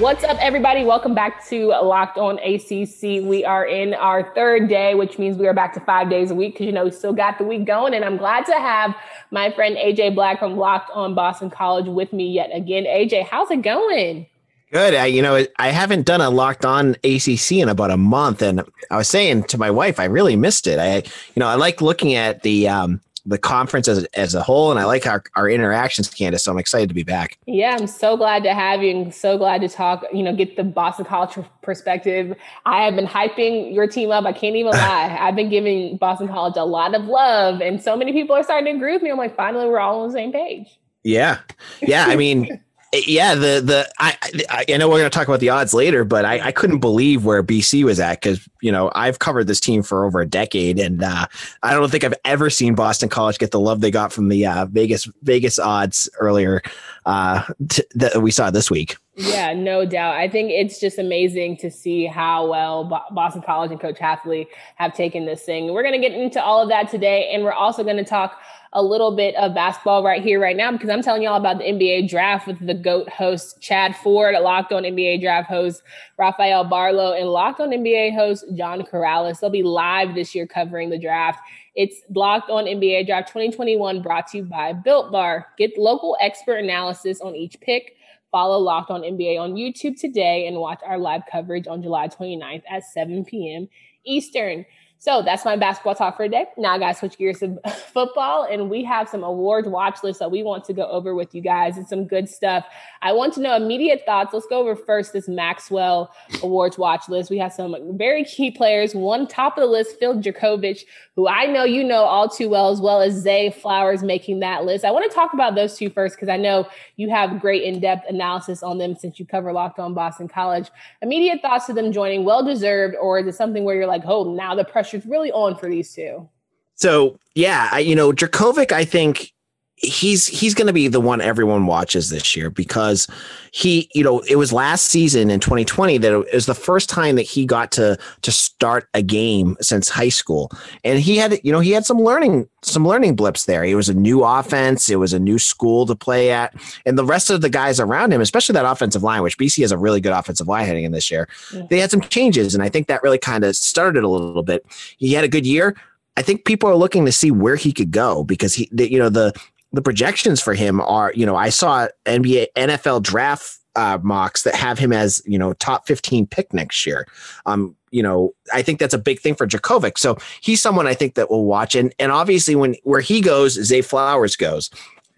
What's up, everybody? Welcome back to Locked On ACC. We are in our third day, which means we are back to five days a week because you know we still got the week going. And I'm glad to have my friend AJ Black from Locked On Boston College with me yet again. AJ, how's it going? Good. I, you know, I haven't done a locked on ACC in about a month, and I was saying to my wife, I really missed it. I, you know, I like looking at the um, the conference as, as a whole, and I like our, our interactions, Candace. So I'm excited to be back. Yeah, I'm so glad to have you and so glad to talk, you know, get the Boston College perspective. I have been hyping your team up. I can't even lie. I've been giving Boston College a lot of love, and so many people are starting to agree with me. I'm like, finally, we're all on the same page. Yeah. Yeah. I mean, yeah, the the I I know we're going to talk about the odds later, but I, I couldn't believe where BC was at because you know I've covered this team for over a decade, and uh, I don't think I've ever seen Boston College get the love they got from the uh, Vegas Vegas odds earlier uh, t- that we saw this week. Yeah, no doubt. I think it's just amazing to see how well Boston College and Coach Hafley have taken this thing. We're going to get into all of that today, and we're also going to talk a little bit of basketball right here, right now, because I'm telling y'all about the NBA draft with the GOAT host Chad Ford, Locked on NBA draft host Rafael Barlowe, and Locked on NBA host John Karalis. They'll be live this year covering the draft. It's Locked on NBA Draft 2021 brought to you by Built Bar. Get local expert analysis on each pick. Follow Locked on NBA on YouTube today and watch our live coverage on July 29th at 7 p.m. Eastern. So that's my basketball talk for today. Now I got to switch gears to football, and we have some awards watch lists that we want to go over with you guys. and some good stuff. I want to know immediate thoughts. Let's go over first this Maxwell Awards watch list. We have some very key players. One top of the list, Phil Jurkovec, who I know you know all too well, as well as Zay Flowers making that list. I want to talk about those two first because I know you have great in depth analysis on them since you cover Locked On Boston College. Immediate thoughts to them joining, well deserved, or is it something where you're like, oh, now the pressure's really on for these two? So, yeah, I, you know, Jurkovec, I think he's he's going to be the one everyone watches this year because he you know it was last season in 2020 that it was the first time that he got to to start a game since high school. And he had you know he had some learning some learning blips there. It was a new offense. It was a new school to play at. And the rest of the guys around him especially that offensive line which BC has a really good offensive line heading in this year yeah. they had some changes. And I think that really kind of started a little bit. He had a good year. I think people are looking to see where he could go because he, you know, the the projections for him are, you know, I saw NBA NFL draft uh, mocks that have him as, you know, top 15 pick next year. Um, you know, I think that's a big thing for Jurkovec. So he's someone I think that will watch. And and obviously when where he goes, Zay Flowers goes.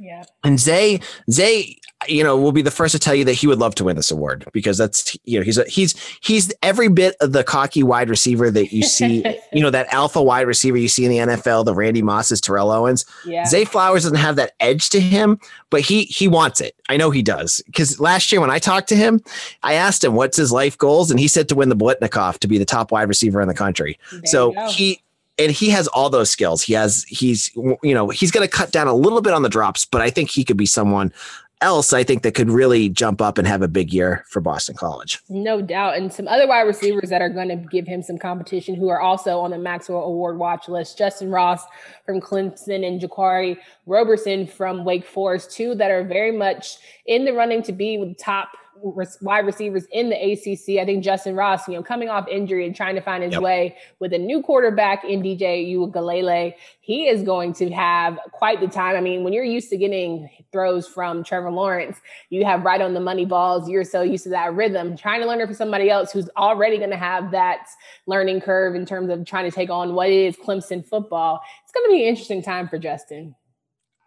Yeah. And Zay, Zay, you know, will be the first to tell you that he would love to win this award because that's you know he's a, he's he's every bit of the cocky wide receiver that you see, you know, that alpha wide receiver you see in the NFL, the Randy Mosses, Terrell Owens. Yeah. Zay Flowers doesn't have that edge to him, but he he wants it. I know he does because last year when I talked to him, I asked him what's his life goals, and he said to win the Biletnikoff to be the top wide receiver in the country. There so he and he has all those skills. He has he's you know he's going to cut down a little bit on the drops, but I think he could be someone else I think that could really jump up and have a big year for Boston College. No doubt. And some other wide receivers that are going to give him some competition who are also on the Maxwell Award watch list. Justin Ross from Clemson and Jaquarii Roberson from Wake Forest, two that are very much in the running to be with the top wide receivers in the ACC. I think Justin Ross, you know, coming off injury and trying to find his yep. way with a new quarterback in DJ Uiagalelei, he is going to have quite the time. I mean, when you're used to getting throws from Trevor Lawrence, you have right on the money balls. You're so used to that rhythm. Trying to learn it for somebody else who's already going to have that learning curve in terms of trying to take on what is Clemson football. It's going to be an interesting time for Justin.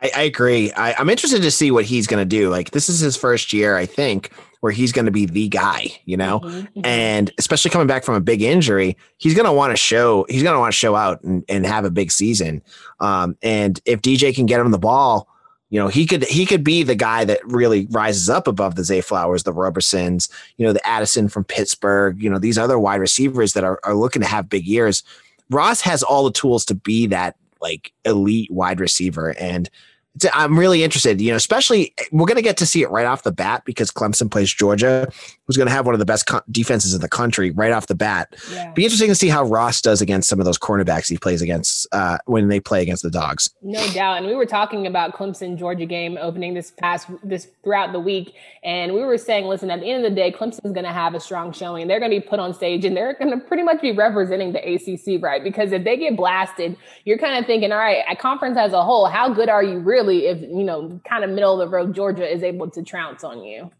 I, I agree. I, I'm interested to see what he's going to do. Like this is his first year, I think, where he's going to be the guy, you know, mm-hmm, mm-hmm. and especially coming back from a big injury, he's going to want to show, he's going to want to show out and, and have a big season. Um, and if DJ can get him the ball, you know, he could he could be the guy that really rises up above the Zay Flowers, the Robersons, you know, the Addison from Pittsburgh, you know, these other wide receivers that are, are looking to have big years. Ross has all the tools to be that like elite wide receiver. And I'm really interested, you know, especially eh, we're going to get to see it right off the bat because Clemson plays Georgia, who's going to have one of the best co- defenses in the country right off the bat. Yeah. Be interesting to see how Ross does against some of those cornerbacks he plays against uh, when they play against the Dogs. No doubt. And we were talking about Clemson Georgia game opening this past this throughout the week, and we were saying, listen, at the end of the day, Clemson's going to have a strong showing. They're going to be put on stage, and they're going to pretty much be representing the ACC, right? Because if they get blasted, you're kind of thinking, all right, at conference as a whole, how good are you really? if you know kind of middle of the road Georgia is able to trounce on you.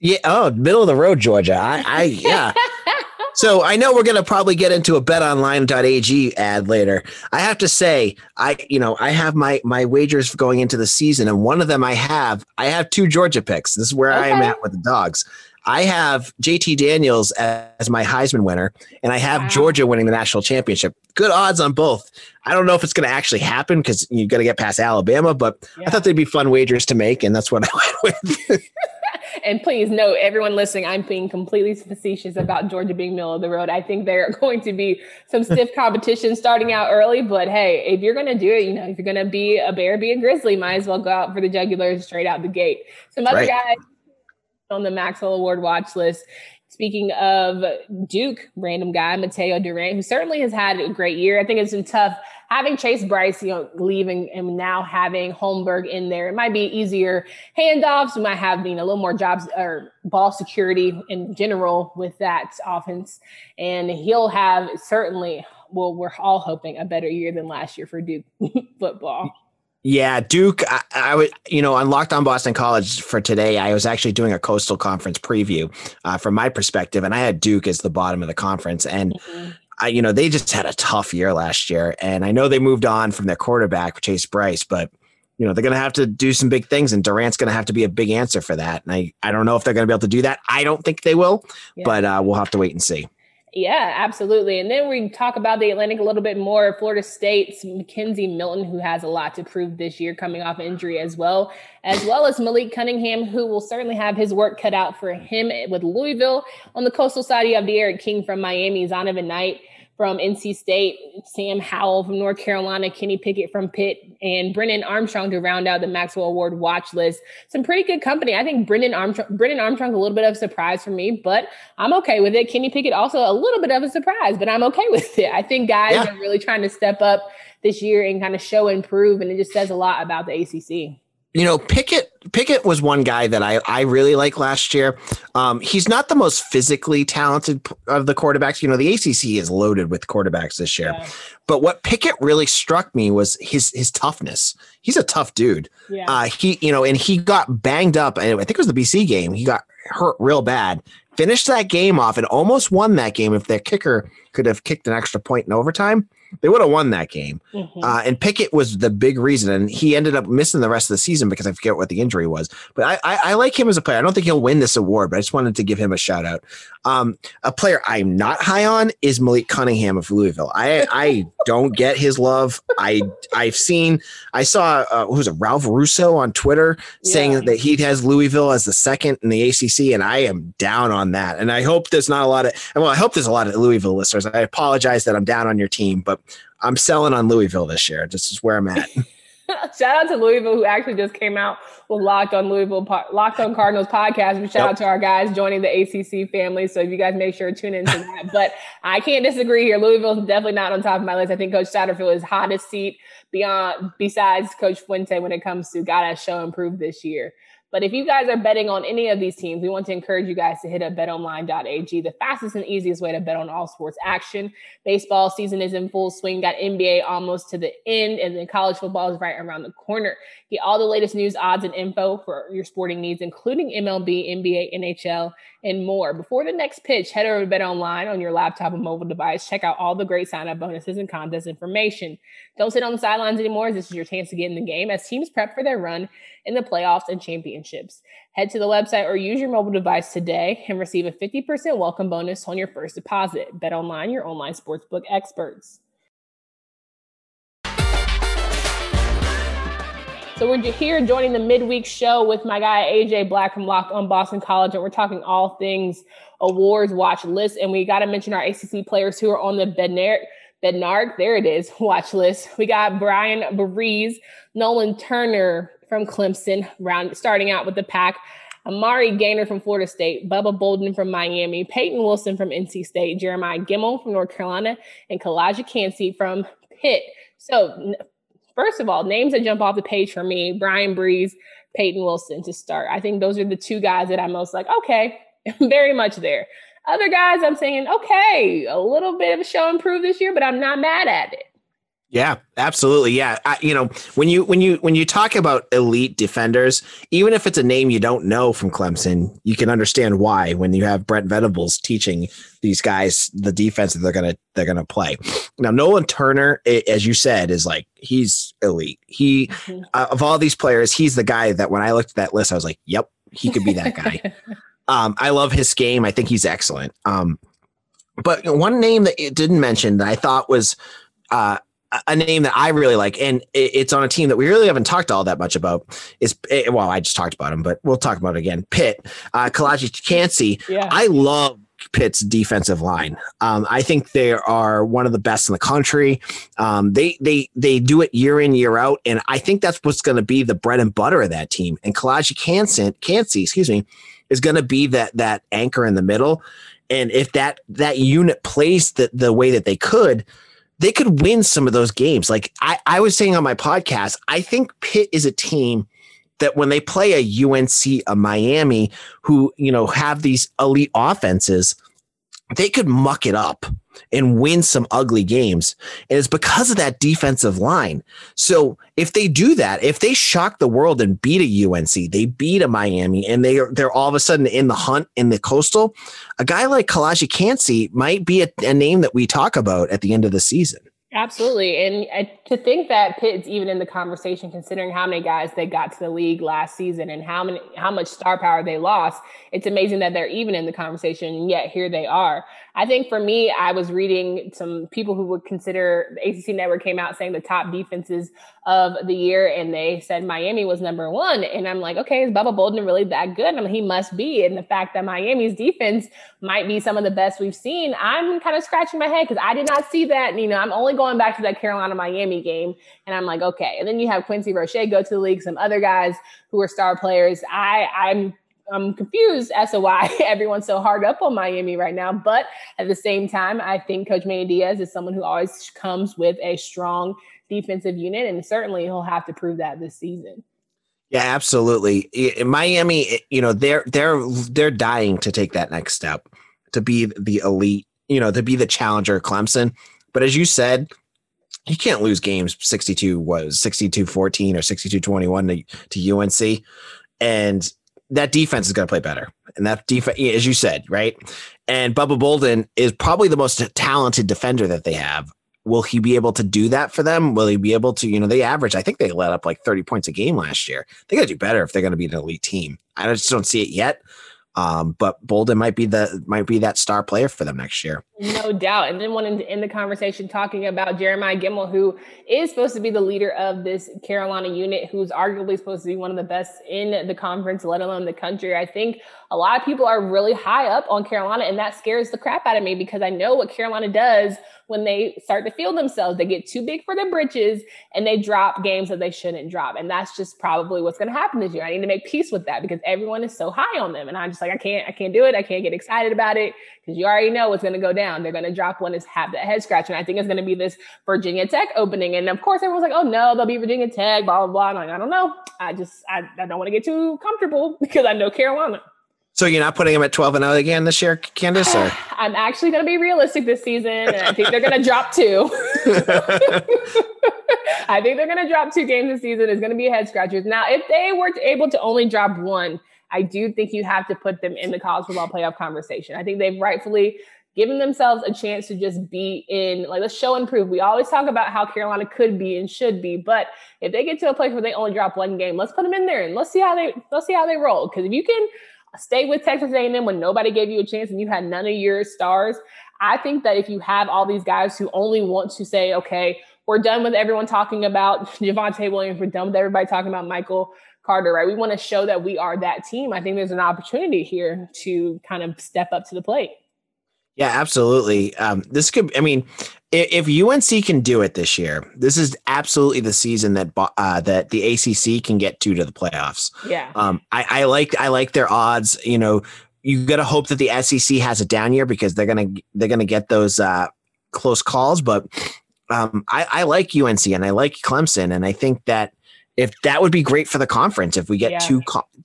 Yeah. Oh, middle of the road Georgia. I, I yeah. so I know we're gonna probably get into a betonline.ag ad later. I have to say, I you know I have my my wagers going into the season, and one of them I have I have two Georgia picks. This is where okay. I am at with the dogs. I have JT Daniels as my Heisman winner, and I have wow. Georgia winning the national championship. Good odds on both. I don't know if it's going to actually happen because you've got to get past Alabama, but yeah. I thought they'd be fun wagers to make, and that's what I went with. And please note, everyone listening, I'm being completely facetious about Georgia being middle of the road. I think there are going to be some stiff competition starting out early, but hey, if you're going to do it, you know, if you're going to be a bear, be a grizzly, might as well go out for the jugular straight out the gate. Some other right. guys on the Maxwell Award watch list. Speaking of Duke, random guy, Mataeo Durant, who certainly has had a great year. I think it's been tough having Chase Brice, you know, leaving and now having Holmberg in there. It might be easier handoffs. We might have you know, a little more jobs or ball security in general with that offense. And he'll have certainly, well, we're all hoping a better year than last year for Duke football. Yeah, Duke. I, I would, you know, on Locked On Boston College for today, I was actually doing a Coastal Conference preview uh, from my perspective, and I had Duke as the bottom of the conference, and mm-hmm. I, you know, they just had a tough year last year, and I know they moved on from their quarterback Chase Brice, but you know they're going to have to do some big things, and Durant's going to have to be a big answer for that. And I, I don't know if they're going to be able to do that. I don't think they will, yeah. but uh, we'll have to wait and see. Yeah, absolutely. And then we talk about the Atlantic a little bit more. Florida State's McKenzie Milton, who has a lot to prove this year, coming off injury as well, as well as Malik Cunningham, who will certainly have his work cut out for him with Louisville. On the coastal side, you have D'Eriq King from Miami, Zonovan Knight from NC State, Sam Howell from North Carolina, Kenny Pickett from Pitt, and Brennan Armstrong to round out the Maxwell Award watch list. Some pretty good company. I think Brennan Armstrong, Brennan Armstrong's a little bit of a surprise for me, but I'm okay with it. Kenny Pickett also a little bit of a surprise, but I'm okay with it. I think guys yeah. are really trying to step up this year and kind of show and prove, and it just says a lot about the ACC you know, Pickett Pickett was one guy that I I really like last year. Um, he's not the most physically talented of the quarterbacks. You know, the ACC is loaded with quarterbacks this year. Yeah. But what Pickett really struck me was his his toughness. He's a tough dude. Yeah. Uh, he you know, and he got banged up. I think it was the BC game. He got hurt real bad. Finished that game off and almost won that game if their kicker could have kicked an extra point in overtime they would have won that game. Mm-hmm. Uh, and Pickett was the big reason, and he ended up missing the rest of the season because I forget what the injury was. But I, I, I like him as a player. I don't think he'll win this award, but I just wanted to give him a shout out. Um, a player I'm not high on is Malik Cunningham of Louisville. I I don't get his love. I I've seen I saw uh, who was it Ralph Russo on Twitter saying yeah. that he has Louisville as the second in the ACC, and I am down on that. And I hope there's not a lot of well, I hope there's a lot of Louisville listeners. I apologize that I'm down on your team, but I'm selling on Louisville this year. This is where I'm at. shout out to Louisville, who actually just came out Locked on Louisville, Locked on Cardinals podcast. We shout yep. out to our guys joining the ACC family. So if you guys make sure to tune into that. but I can't disagree here. Louisville is definitely not on top of my list. I think Coach Satterfield is hottest seat beyond besides Coach Fuente when it comes to got to show improve this year. But if you guys are betting on any of these teams, we want to encourage you guys to hit up betonline.ag, the fastest and easiest way to bet on all sports action. Baseball season is in full swing, got NBA almost to the end, and then college football is right around the corner. Get all the latest news, odds, and info for your sporting needs, including MLB, NBA, NHL, and more. Before the next pitch, head over to BetOnline on your laptop or mobile device. Check out all the great sign up bonuses and contest information. Don't sit on the sidelines anymore. This is your chance to get in the game as teams prep for their run in the playoffs and championships. Head to the website or use your mobile device today and receive a 50% welcome bonus on your first deposit. Bet Online, your online sportsbook experts. So we're here joining the midweek show with my guy AJ Black from Locked on Boston College, and we're talking all things awards watch list. And we got to mention our ACC players who are on the Bednarik the NARC, there it is, watch list. We got Bryan Bresee, Nolan Turner from Clemson, round starting out with the pack. Amari Gainer from Florida State, Bubba Bolden from Miami, Peyton Wilson from NC State, Jeremiah Gemmel from North Carolina, and Calijah Kancey from Pitt. So, first of all, names that jump off the page for me Bryan Bresee, Peyton Wilson to start. I think those are the two guys that I'm most like, okay, very much there. Other guys, I'm saying, okay, a little bit of a show improve this year, but I'm not mad at it. Yeah, absolutely. Yeah, I, you know when you when you when you talk about elite defenders, even if it's a name you don't know from Clemson, you can understand why when you have Brent Venables teaching these guys the defense that they're gonna they're gonna play. Now Nolan Turner, as you said, is like he's elite. He mm-hmm. uh, of all these players, he's the guy that when I looked at that list, I was like, yep, he could be that guy. um, I love his game. I think he's excellent. Um, but one name that it didn't mention that I thought was uh, a name that I really like, and it's on a team that we really haven't talked all that much about. Is eh, well, I just talked about him, but we'll talk about it again. Pitt, uh, Calijah Kancey. Yeah. I love Pitt's defensive line. Um, I think they are one of the best in the country. Um, they they they do it year in year out, and I think that's what's going to be the bread and butter of that team. And Calijah Kancey, Kancey, excuse me, is going to be that that anchor in the middle. And if that that unit plays the the way that they could they could win some of those games. Like I, I was saying on my podcast, I think Pitt is a team that when they play a UNC, a Miami, who you know have these elite offenses, they could muck it up and win some ugly games. And it's because of that defensive line. So if they do that, if they shock the world and beat a UNC, they beat a Miami, and they are they're all of a sudden in the hunt in the coastal, a guy like Calijah Kancey might be a, a name that we talk about at the end of the season. Absolutely. And uh, to think that Pitt's even in the conversation, considering how many guys they got to the league last season and how many how much star power they lost, it's amazing that they're even in the conversation, And yet here they are. I think for me, I was reading some people who would consider the ACC network came out saying the top defenses of the year, and they said Miami was number one. And I'm like, okay, is Bubba Bolden really that good? I mean, he must be. And the fact that Miami's defense might be some of the best we've seen, I'm kind of scratching my head because I did not see that. You know, I'm only going back to that Carolina Miami game, and I'm like, okay. And then you have Quincy Roche go to the league, some other guys who are star players. I I'm I'm confused as to why everyone's so hard up on Miami right now. But at the same time, I think Coach Manny Diaz is someone who always comes with a strong defensive unit, and certainly he'll have to prove that this season. Yeah, absolutely. Miami, you know, they're they're they're dying to take that next step to be the elite, you know, to be the challenger Clemson. But as you said, you can't lose games 62 was 62 14 or 62 21 to, to UNC. And that defense is going to play better. And that defense, as you said, right? And Bubba Bolden is probably the most talented defender that they have. Will he be able to do that for them? Will he be able to, you know, they average, I think they let up like 30 points a game last year. They got to do better if they're going to be an elite team. I just don't see it yet. Um, but Bolden might be the might be that star player for them next year. No doubt. And then wanting to end the conversation talking about Jeremiah Gemmel, who is supposed to be the leader of this Carolina unit, who's arguably supposed to be one of the best in the conference, let alone the country. I think a lot of people are really high up on Carolina, and that scares the crap out of me because I know what Carolina does when they start to feel themselves. They get too big for their britches and they drop games that they shouldn't drop. And that's just probably what's going to happen this year. I need to make peace with that because everyone is so high on them. And I'm just like, I can't, I can't do it. I can't get excited about it because you already know what's going to go down. They're going to drop one is have that head scratch. And I think it's going to be this Virginia Tech opening. And of course, everyone's like, oh no, they'll be Virginia Tech, blah, blah, blah. I'm like, I don't know. I just, I, I don't want to get too comfortable because I know Carolina. So you're not putting them at 12 and 0 again this year, Candace? Or? I'm actually going to be realistic this season, and I think they're going to drop two. I think they're going to drop two games this season. It's going to be a head scratchers. Now, if they were able to only drop one, I do think you have to put them in the college football playoff conversation. I think they've rightfully given themselves a chance to just be in, like, let's show and prove. We always talk about how Carolina could be and should be, but if they get to a place where they only drop one game, let's put them in there and let's see how they let's see how they roll. Because if you can stay with Texas A&M when nobody gave you a chance and you had none of your stars. I think that if you have all these guys who only want to say, okay, we're done with everyone talking about Javonte Williams, we're done with everybody talking about Michael Carter, right? We want to show that we are that team. I think there's an opportunity here to kind of step up to the plate. Yeah, absolutely. Um, this could, I mean, if, if UNC can do it this year, this is absolutely the season that uh, that the ACC can get to to the playoffs. Yeah. Um, I, I like I like their odds. You know, you got to hope that the SEC has a down year because they're gonna they're gonna get those uh, close calls. But um, I, I like UNC and I like Clemson, and I think that if that would be great for the conference if we get yeah. two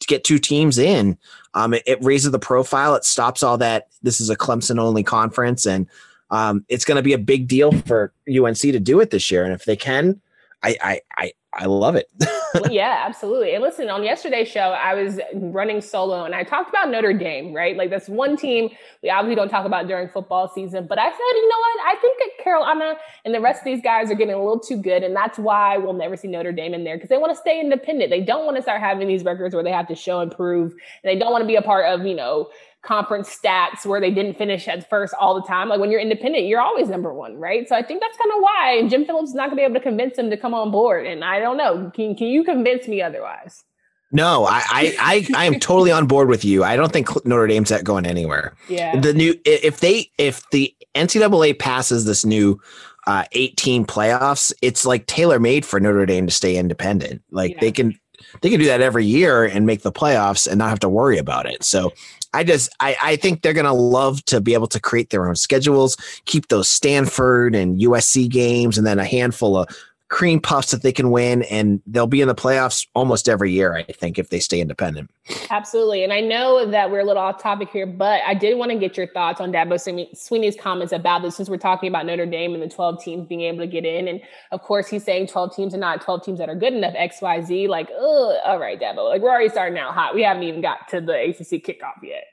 get two teams in um, it, it, raises the profile it stops all that this is a clemson only conference and um, it's going to be a big deal for unc to do it this year and if they can i i i, I love it well, yeah, absolutely. And listen, on yesterday's show, I was running solo and I talked about Notre Dame, right? Like that's one team we obviously don't talk about during football season. But I said, you know what? I think that Carolina and the rest of these guys are getting a little too good. And that's why we'll never see Notre Dame in there because they want to stay independent. They don't want to start having these records where they have to show and prove. And they don't want to be a part of, you know, conference stats where they didn't finish at first all the time. Like when you're independent, you're always number one, right? So I think that's kind of why Jim Phillips is not going to be able to convince him to come on board. And I don't know. Can can you convince me otherwise? No, I, I, I, I am totally on board with you. I don't think Notre Dame's at going anywhere. Yeah. The new if they if the NCAA passes this new uh, 18 playoffs, it's like tailor made for Notre Dame to stay independent. Like yeah. they can they can do that every year and make the playoffs and not have to worry about it. So I just I, I think they're gonna love to be able to create their own schedules, keep those Stanford and USC games, and then a handful of cream puffs that they can win, and they'll be in the playoffs almost every year. I think if they stay independent. Absolutely, and I know that we're a little off topic here, but I did want to get your thoughts on Dabo Swinney's comments about this, since we're talking about Notre Dame and the 12 teams being able to get in, and of course he's saying 12 teams are not 12 teams that are good enough. X Y Z, like, oh, all right, Dabo, like we're already starting out hot. We haven't even got to the ACC kickoff yet.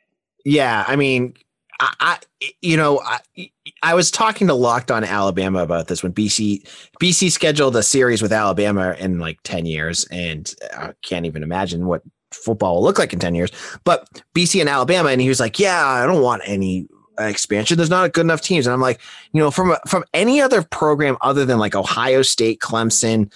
Yeah, I mean, I, you know I, I was talking to Locked On Alabama about this when BC BC scheduled a series with Alabama in like ten years, and I can't even imagine what football will look like in ten years. But BC and Alabama, and he was like, "Yeah, I don't want any expansion. There's not good enough teams." And I'm like, you know, from from any other program other than like Ohio State, Clemson,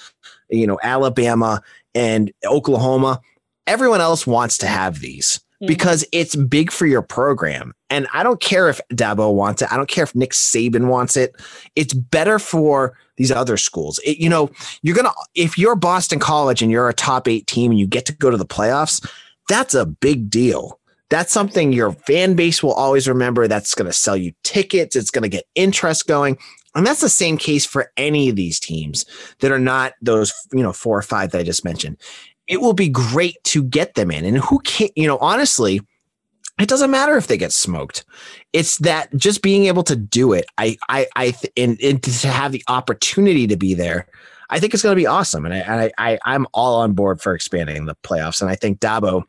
you know, Alabama, and Oklahoma, everyone else wants to have these mm-hmm. because it's big for your program. And I don't care if Dabo wants it. I don't care if Nick Saban wants it. It's better for these other schools. It, you know, you're going to, if you're Boston College and you're a top eight team and you get to go to the playoffs, that's a big deal. That's something your fan base will always remember. That's going to sell you tickets. It's going to get interest going. And that's the same case for any of these teams that are not those, you know, four or five that I just mentioned it will be great to get them in. And who can you know, honestly, it doesn't matter if they get smoked. It's that just being able to do it. I, I, I, and, and to have the opportunity to be there, I think it's going to be awesome. And I, I, I, am all on board for expanding the playoffs. And I think Dabo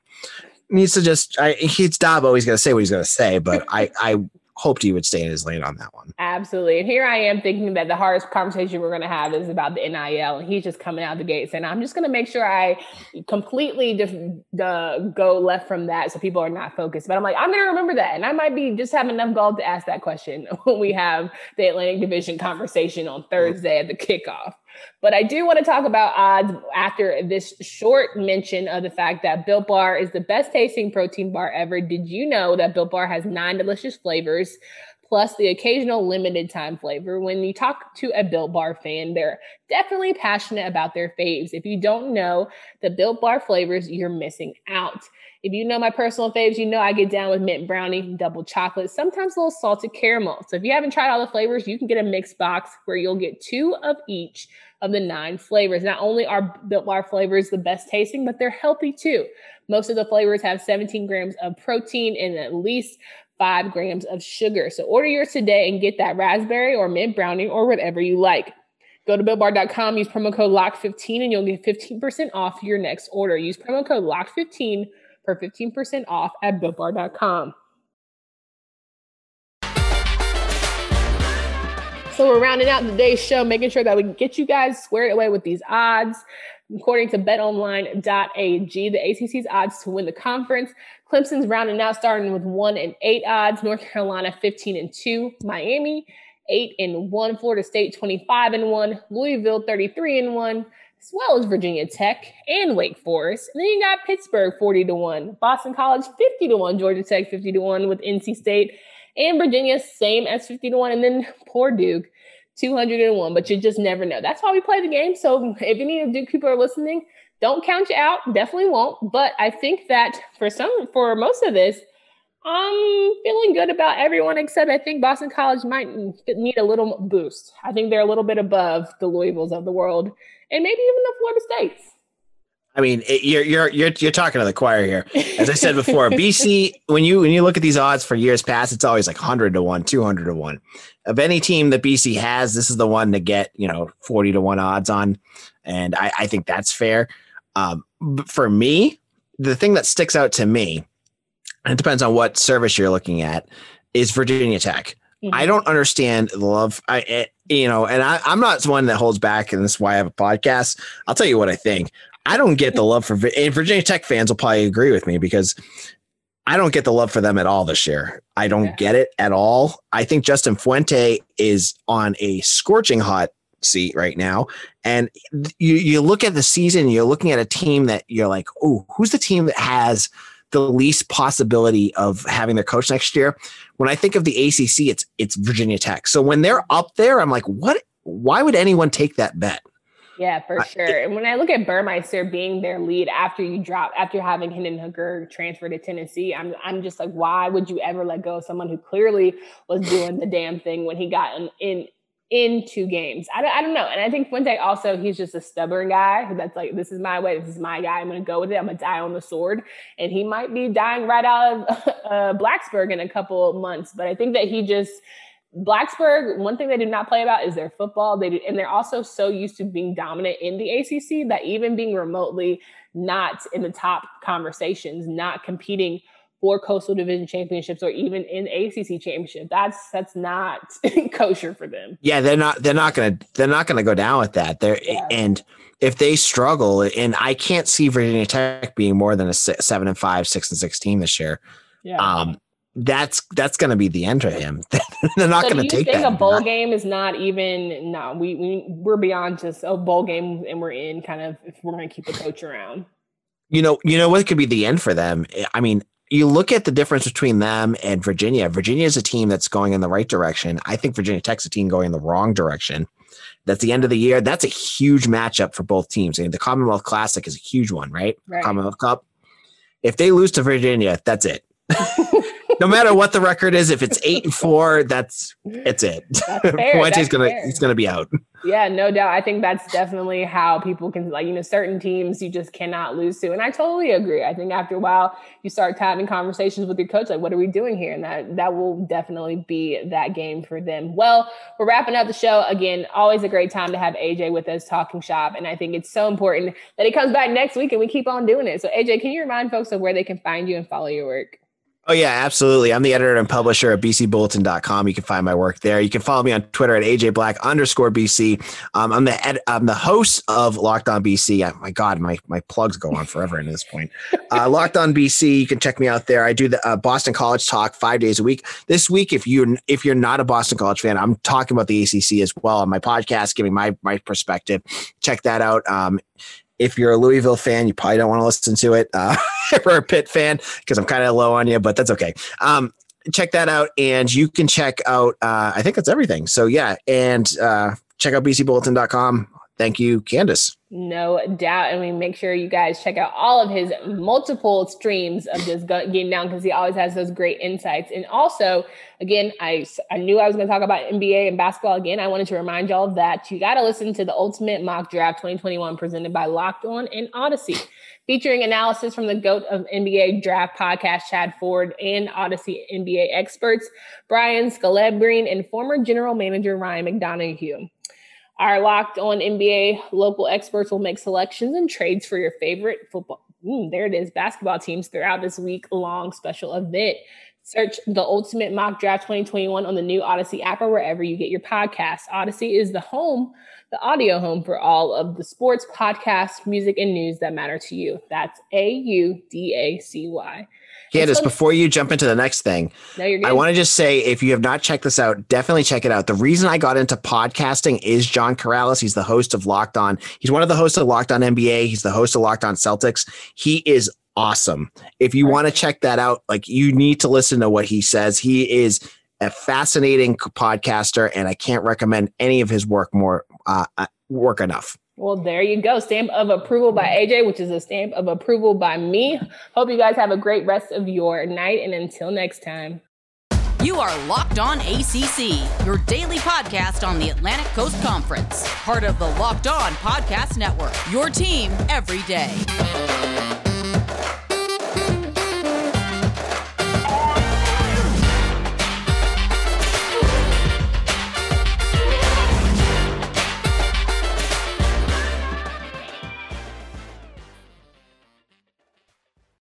needs to just, I, he's Dabo. He's going to say what he's going to say, but I, I hoped he would stay in his lane on that one. Absolutely. And here I am thinking that the hardest conversation we're going to have is about the NIL. And he's just coming out the gate saying, I'm just going to make sure I completely just uh, go left from that so people are not focused. But I'm like, I'm going to remember that. And I might be just have enough gall to ask that question when we have the Atlantic Division conversation on Thursday at the kickoff. But I do want to talk about odds after this short mention of the fact that Built Bar is the best tasting protein bar ever. Did you know that Built Bar has nine delicious flavors? Plus the occasional limited time flavor. When you talk to a Built Bar fan, they're definitely passionate about their faves. If you don't know the Built Bar flavors, you're missing out. If you know my personal faves, you know I get down with mint brownie, double chocolate, sometimes a little salted caramel. So if you haven't tried all the flavors, you can get a mixed box where you'll get two of each of the nine flavors. Not only are Built Bar flavors the best tasting, but they're healthy too. Most of the flavors have 17 grams of protein and at least five grams of sugar. So order yours today and get that raspberry or mint brownie or whatever you like. Go to builtbar.com, use promo code LOCK15 and you'll get 15% off your next order. Use promo code LOCK15 for 15% off at builtbar.com. So we're rounding out today's show, making sure that we get you guys squared away with these odds. According to betonline.ag, the ACC's odds to win the conference. Clemson's rounding out, starting with one and eight odds. North Carolina 15 and two. Miami 8 and 1. Florida State 25 and 1. Louisville 33 and 1. As well as Virginia Tech and Wake Forest. And then you got Pittsburgh 40 to 1. Boston College 50 to 1. Georgia Tech 50 to 1 with NC State And Virginia, same as 50 to 1. And then poor Duke, 201. But you just never know. That's why we play the game. So if any of Duke people are listening, don't count you out. Definitely won't. But I think that for some, for most of this, I'm feeling good about everyone except I think Boston College might need a little boost. I think they're a little bit above the Louisvilles of the world and maybe even the Florida States. I mean, it, you're you're you're you're talking to the choir here. As I said before, BC when you when you look at these odds for years past, it's always like 100 to 1, 200 to 1. Of any team that BC has, this is the one to get, you know, 40 to 1 odds on. And I, I think that's fair. Um, for me, the thing that sticks out to me, it depends on what service you're looking at, is Virginia Tech. Mm-hmm. I don't understand the love. I, it, eh, you know, and I, I'm not one that holds back, and this is why I have a podcast. I'll tell you what I think. I don't get the love for and Virginia Tech fans will probably agree with me because I don't get the love for them at all this year. I don't yeah. get it at all. I think Justin Fuente is on a scorching hot seat right now. And you you look at the season, you're looking at a team that you're like, oh, who's the team that has the least possibility of having their coach next year? When I think of the ACC, it's it's Virginia Tech. So when they're up there, I'm like, what? Why would anyone take that bet? Yeah, for sure. and when I look at Burmester being their lead after you drop, after having Hendon Hooker transfer to Tennessee, I'm I'm just like, why would you ever let go of someone who clearly was doing the damn thing when he got in, in in two games. I don't, I don't know. And I think Fuente also, he's just a stubborn guy that's like, this is my way. This is my guy. I'm going to go with it. I'm going to die on the sword. And he might be dying right out of uh, Blacksburg in a couple months. But I think that he just, Blacksburg, one thing they do not play about is their football. They do, and they're also so used to being dominant in the ACC that even being remotely not in the top conversations, not competing for coastal division championships or even in ACC championship. That's that's not kosher for them. Yeah, they're not they're not going to they're not going to go down with that. They're yeah. and if they struggle and I can't see Virginia Tech being more than a 7 and 5, 6 and 16 this year. Yeah. Um that's that's going to be the end for him. they're not so going to take think that. a bowl game is not even no. We we we're beyond just a bowl game, and we're in kind of if we're going to keep the coach around. You know, you know what could be the end for them. I mean, you look at the difference between them and Virginia. Virginia is a team that's going in the right direction. I think Virginia Tech's a team going in the wrong direction. That's the end of the year. That's a huge matchup for both teams. I mean, the Commonwealth Classic is a huge one, right? right. Commonwealth Cup. If they lose to Virginia, that's it. no matter what the record is, if it's eight and four, that's it's it. Fuente's gonna fair. he's gonna be out. Yeah, no doubt. I think that's definitely how people can like, you know, certain teams you just cannot lose to. And I totally agree. I think after a while you start having conversations with your coach, like, what are we doing here? And that that will definitely be that game for them. Well, we're wrapping up the show. Again, always a great time to have AJ with us talking shop. And I think it's so important that he comes back next week and we keep on doing it. So AJ, can you remind folks of where they can find you and follow your work? Oh, yeah, absolutely. I'm the editor and publisher at bcbulletin.com. You can find my work there. You can follow me on Twitter at ajblack underscore BC. Um, I'm the ed- I'm the host of Locked On BC. Oh, my God, my, my plugs go on forever at this point. Uh, Locked On BC. You can check me out there. I do the uh, Boston College talk five days a week. This week, if you're, if you're not a Boston College fan, I'm talking about the ACC as well on my podcast, giving my my perspective. Check that out. Um, if you're a Louisville fan, you probably don't want to listen to it. Uh, or a Pitt fan, because I'm kind of low on you, but that's okay. Um, check that out, and you can check out. Uh, I think that's everything. So yeah, and uh, check out bcbulletin.com. Thank you, Candace. No doubt. And we make sure you guys check out all of his multiple streams of just getting down because he always has those great insights. And also, again, I, I knew I was going to talk about NBA and basketball again. I wanted to remind y'all that you got to listen to the Ultimate Mock Draft 2021 presented by Locked On and Audacy, featuring analysis from the GOAT of NBA Draft podcast, Chad Ford, and Audacy NBA experts, Brian Scalabrine, and former general manager Ryan McDonough. Our locked on NBA local experts will make selections and trades for your favorite football. Ooh, there it is, basketball teams throughout this week long special event. Search the Ultimate Mock Draft 2021 on the new Audacy app or wherever you get your podcasts. Audacy is the home, the audio home for all of the sports, podcasts, music, and news that matter to you. That's A U D A C Y. Candace, before you jump into the next thing, no, I want to just say if you have not checked this out, definitely check it out. The reason I got into podcasting is John Karalis. He's the host of Locked On. He's one of the hosts of Locked On NBA. He's the host of Locked On Celtics. He is awesome. If you want to check that out, like you need to listen to what he says. He is a fascinating podcaster, and I can't recommend any of his work more uh, uh work enough. Well, there you go. Stamp of approval by AJ, which is a stamp of approval by me. Hope you guys have a great rest of your night. And until next time. You are Locked On ACC, your daily podcast on the Atlantic Coast Conference, part of the Locked On Podcast Network. Your team every day.